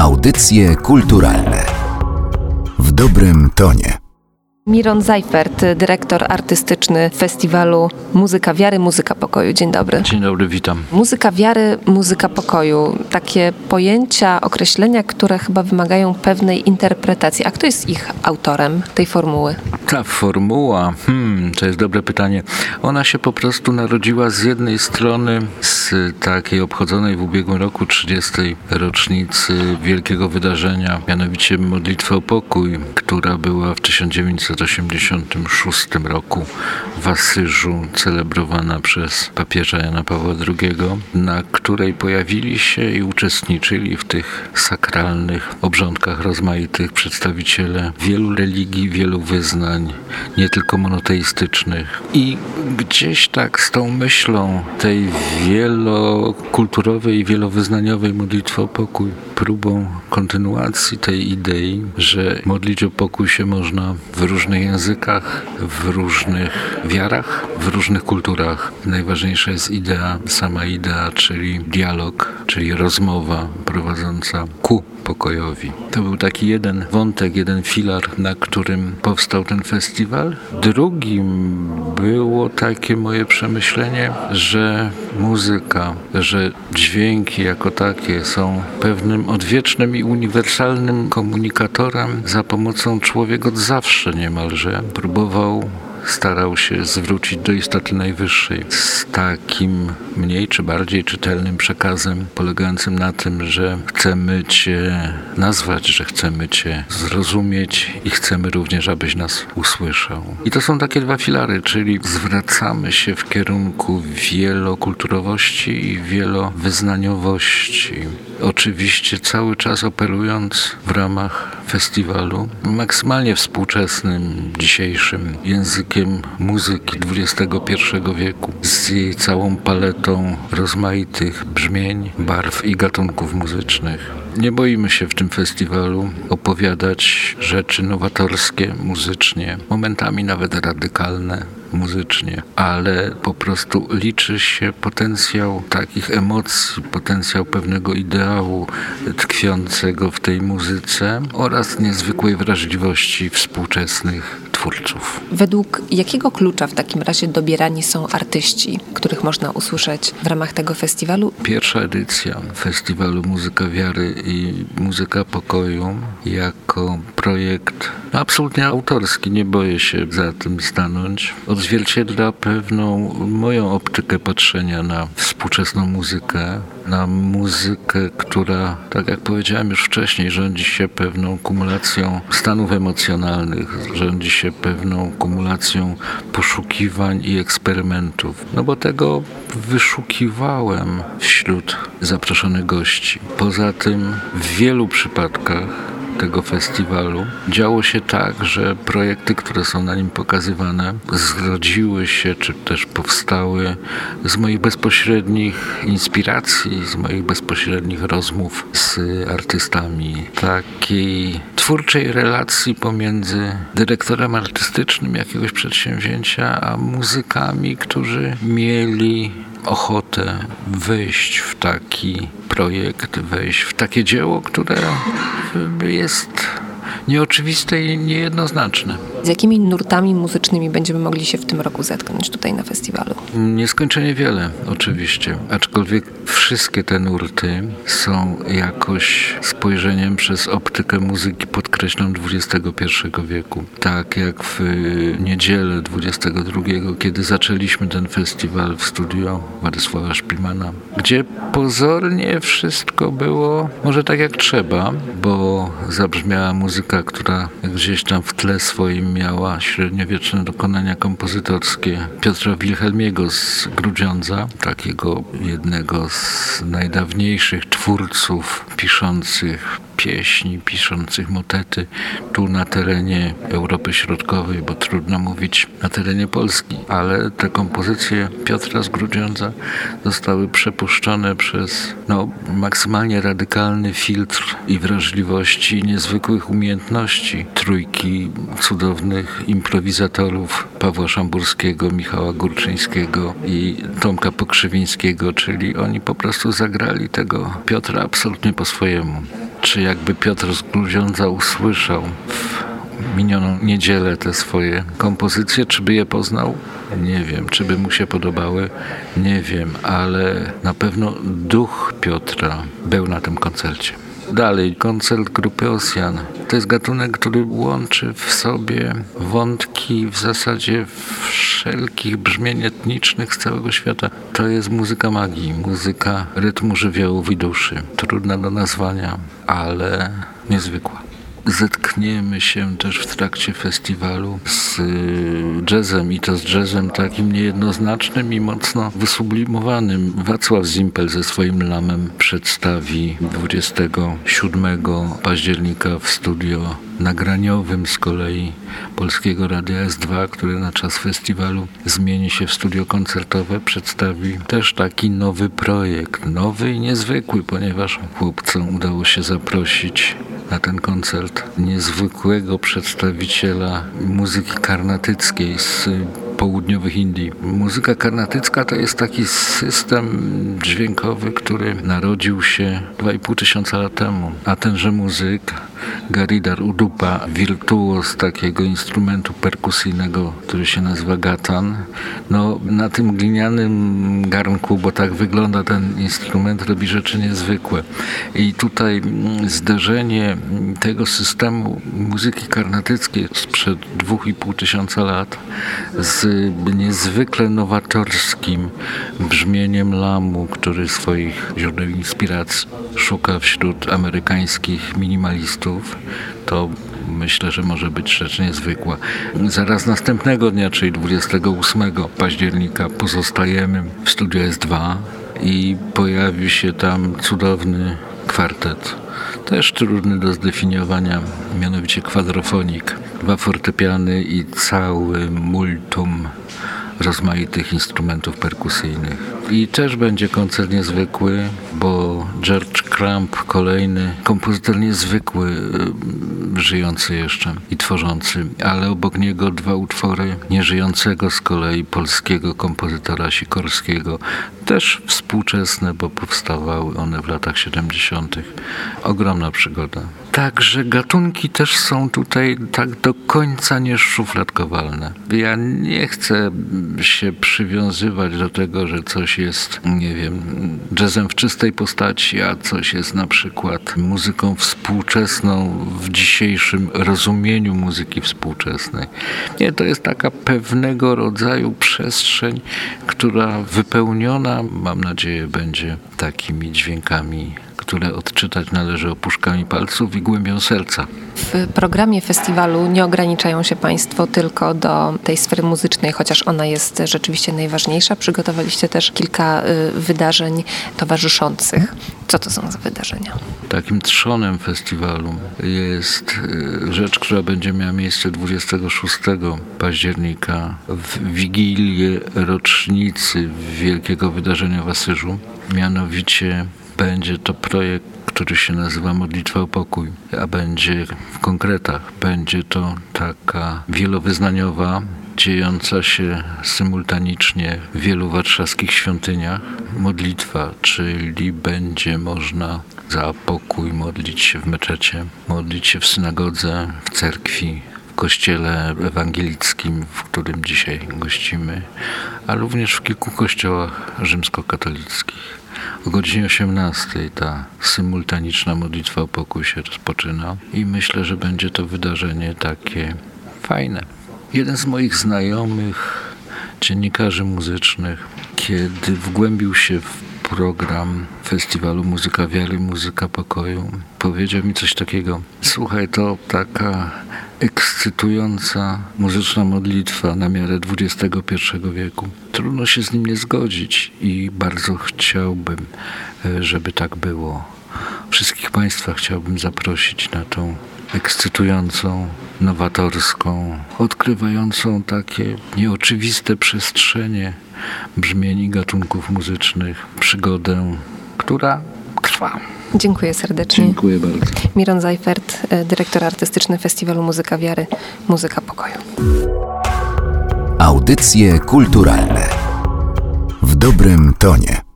Audycje kulturalne w dobrym tonie. Miron Zajfert, dyrektor artystyczny festiwalu Muzyka Wiary, Muzyka Pokoju. Dzień dobry. Dzień dobry, witam. Muzyka Wiary, Muzyka Pokoju. Takie pojęcia, określenia, które chyba wymagają pewnej interpretacji. A kto jest ich autorem tej formuły? Ta formuła, hmm, to jest dobre pytanie. Ona się po prostu narodziła z jednej strony z takiej obchodzonej w ubiegłym roku 30. rocznicy wielkiego wydarzenia, mianowicie modlitwy o pokój, która była w 1986 roku w Asyżu celebrowana przez papieża Jana Pawła II, na której pojawili się i uczestniczyli w tych sakralnych obrządkach rozmaitych przedstawiciele wielu religii, wielu wyznań, nie tylko monoteistycznych. I gdzieś tak z tą myślą tej wielokulturowej i wielowyznaniowej modlitwy o pokój, próbą kontynuacji tej idei, że modlić o pokój się można w różnych językach, w różnych wiarach, w różnych kulturach. Najważniejsza jest idea, sama idea, czyli dialog, czyli rozmowa prowadząca ku pokojowi. To był taki jeden wątek, jeden filar, na którym powstał ten festiwal. Drugim było takie moje przemyślenie, że muzyka, że dźwięki jako takie są pewnym odwiecznym i uniwersalnym komunikatorem, za pomocą człowiek od zawsze niemalże próbował starał się zwrócić do istoty najwyższej z takim mniej czy bardziej czytelnym przekazem polegającym na tym, że chcemy Cię nazwać, że chcemy Cię zrozumieć i chcemy również, abyś nas usłyszał. I to są takie dwa filary, czyli zwracamy się w kierunku wielokulturowości i wielowyznaniowości. Oczywiście cały czas operując w ramach festiwalu maksymalnie współczesnym, dzisiejszym językiem muzyki XXI wieku z jej całą paletą rozmaitych brzmień, barw i gatunków muzycznych. Nie boimy się w tym festiwalu opowiadać rzeczy nowatorskie muzycznie, momentami nawet radykalne muzycznie, ale po prostu liczy się potencjał takich emocji, potencjał pewnego ideału tkwiącego w tej muzyce oraz niezwykłej wrażliwości współczesnych twórców. Według jakiego klucza w takim razie dobierani są artyści, których można usłyszeć w ramach tego festiwalu? Pierwsza edycja festiwalu Muzyka Wiary i Muzyka Pokoju jako projekt absolutnie autorski, nie boję się za tym stanąć. Odzwierciedla pewną moją optykę patrzenia na współczesną muzykę, na muzykę, która, tak jak powiedziałem już wcześniej, rządzi się pewną kumulacją stanów emocjonalnych, rządzi się pewną kumulacją poszukiwań i eksperymentów. No bo tego wyszukiwałem wśród zaproszonych gości. Poza tym w wielu przypadkach tego festiwalu działo się tak, że projekty, które są na nim pokazywane, zrodziły się, czy też powstały z moich bezpośrednich inspiracji, z moich bezpośrednich rozmów z artystami. Takiej twórczej relacji pomiędzy dyrektorem artystycznym jakiegoś przedsięwzięcia, a muzykami, którzy mieli ochotę wejść w taki projekt, wejść w takie dzieło, które jest nieoczywiste i niejednoznaczne. Z jakimi nurtami muzycznymi będziemy mogli się w tym roku zetknąć tutaj na festiwalu? Nieskończenie wiele, oczywiście. Aczkolwiek wszystkie te nurty są jakoś spojrzeniem przez optykę muzyki podkreśloną XXI wieku. Tak jak w niedzielę 22, kiedy zaczęliśmy ten festiwal w studio Władysława Szpilmana, gdzie pozornie wszystko było może tak jak trzeba, bo zabrzmiała muzyka, która gdzieś tam w tle swoim miała średniowieczne dokonania kompozytorskie Piotra Wilhelmiego z Grudziądza, takiego jednego z najdawniejszych twórców piszących pieśni, piszących motety tu na terenie Europy Środkowej, bo trudno mówić na terenie Polski, ale te kompozycje Piotra z Grudziądza zostały przepuszczone przez no, maksymalnie radykalny filtr i wrażliwości i niezwykłych umiejętności trójki cudownych improwizatorów Pawła Szamburskiego, Michała Górczyńskiego i Tomka Pokrzywińskiego, czyli oni po prostu zagrali tego Piotra absolutnie po swojemu. Czy jakby Piotr z Gruziądza usłyszał w minioną niedzielę te swoje kompozycje, czy by je poznał? Nie wiem. Czy by mu się podobały? Nie wiem, ale na pewno duch Piotra był na tym koncercie. Dalej, koncert grupy Osjan. To jest gatunek, który łączy w sobie wątki w zasadzie wszelkich brzmień etnicznych z całego świata. To jest muzyka magii, muzyka rytmu żywiołów i duszy. Trudna do nazwania, ale niezwykła zetkniemy się też w trakcie festiwalu z y, jazzem i to z jazzem takim niejednoznacznym i mocno wysublimowanym. Wacław Zimpel ze swoim lamem przedstawi 27 października w studio nagraniowym z kolei Polskiego Radia S2, które na czas festiwalu zmieni się w studio koncertowe, przedstawi też taki nowy projekt. Nowy i niezwykły, ponieważ chłopcom udało się zaprosić na ten koncert niezwykłego przedstawiciela muzyki karnatyckiej z południowych Indii. Muzyka karnatycka to jest taki system dźwiękowy, który narodził się 2,5 tysiąca lat temu, a tenże muzyk Garidar Udupa, wirtuoz takiego instrumentu perkusyjnego, który się nazywa gatan. No, na tym glinianym garnku, bo tak wygląda ten instrument, robi rzeczy niezwykłe. I tutaj mm, zderzenie tego systemu muzyki karnatyckiej sprzed 2,5 tysiąca lat z niezwykle nowatorskim brzmieniem lamu, który swoich źródeł inspiracji szuka wśród amerykańskich minimalistów, to myślę, że może być rzecz niezwykła. Zaraz następnego dnia, czyli 28 października, pozostajemy w studiu S2 i pojawi się tam cudowny kwartet. Też trudny do zdefiniowania, mianowicie kwadrofonik. Dwa fortepiany i cały multum rozmaitych instrumentów perkusyjnych. I też będzie koncert niezwykły, bo George Crump, kolejny kompozytor niezwykły, y, żyjący jeszcze i tworzący, ale obok niego dwa utwory nieżyjącego z kolei polskiego kompozytora Sikorskiego, też współczesne, bo powstawały one w latach 70. Ogromna przygoda. Także gatunki też są tutaj tak do końca nieszufladkowalne. Ja nie chcę się przywiązywać do tego, że coś jest, nie wiem, jazzem w czystej postaci, a coś jest na przykład muzyką współczesną w dzisiejszym rozumieniu muzyki współczesnej. Nie, to jest taka pewnego rodzaju przestrzeń, która wypełniona, mam nadzieję, będzie takimi dźwiękami które odczytać należy opuszkami palców i głębią serca. W programie festiwalu nie ograniczają się Państwo tylko do tej sfery muzycznej, chociaż ona jest rzeczywiście najważniejsza. Przygotowaliście też kilka y, wydarzeń towarzyszących. Co to są za wydarzenia? Takim trzonem festiwalu jest y, rzecz, która będzie miała miejsce 26 października w Wigilię rocznicy wielkiego wydarzenia w Asyżu. Mianowicie będzie to projekt, który się nazywa Modlitwa o Pokój, a będzie w konkretach, będzie to taka wielowyznaniowa, dziejąca się symultanicznie w wielu warszawskich świątyniach. Modlitwa, czyli będzie można za pokój modlić się w meczecie, modlić się w synagodze, w cerkwi, kościele ewangelickim, w którym dzisiaj gościmy, a również w kilku kościołach rzymskokatolickich. O godzinie 18 ta symultaniczna modlitwa o pokój się rozpoczyna i myślę, że będzie to wydarzenie takie fajne. Jeden z moich znajomych, dziennikarzy muzycznych, kiedy wgłębił się w program festiwalu Muzyka Wiary, Muzyka Pokoju, powiedział mi coś takiego. Słuchaj, to taka ekscytująca muzyczna modlitwa na miarę XXI wieku. Trudno się z nim nie zgodzić i bardzo chciałbym, e, żeby tak było. Wszystkich Państwa chciałbym zaprosić na tą ekscytującą, nowatorską, odkrywającą takie nieoczywiste przestrzenie brzmień i gatunków muzycznych przygodę, która trwa. Dziękuję serdecznie. Dziękuję bardzo. Miron Zajfert, e, dyrektor artystyczny Festiwalu Muzyka Wiary, Muzyka Pokoju. Audycje kulturalne w dobrym tonie.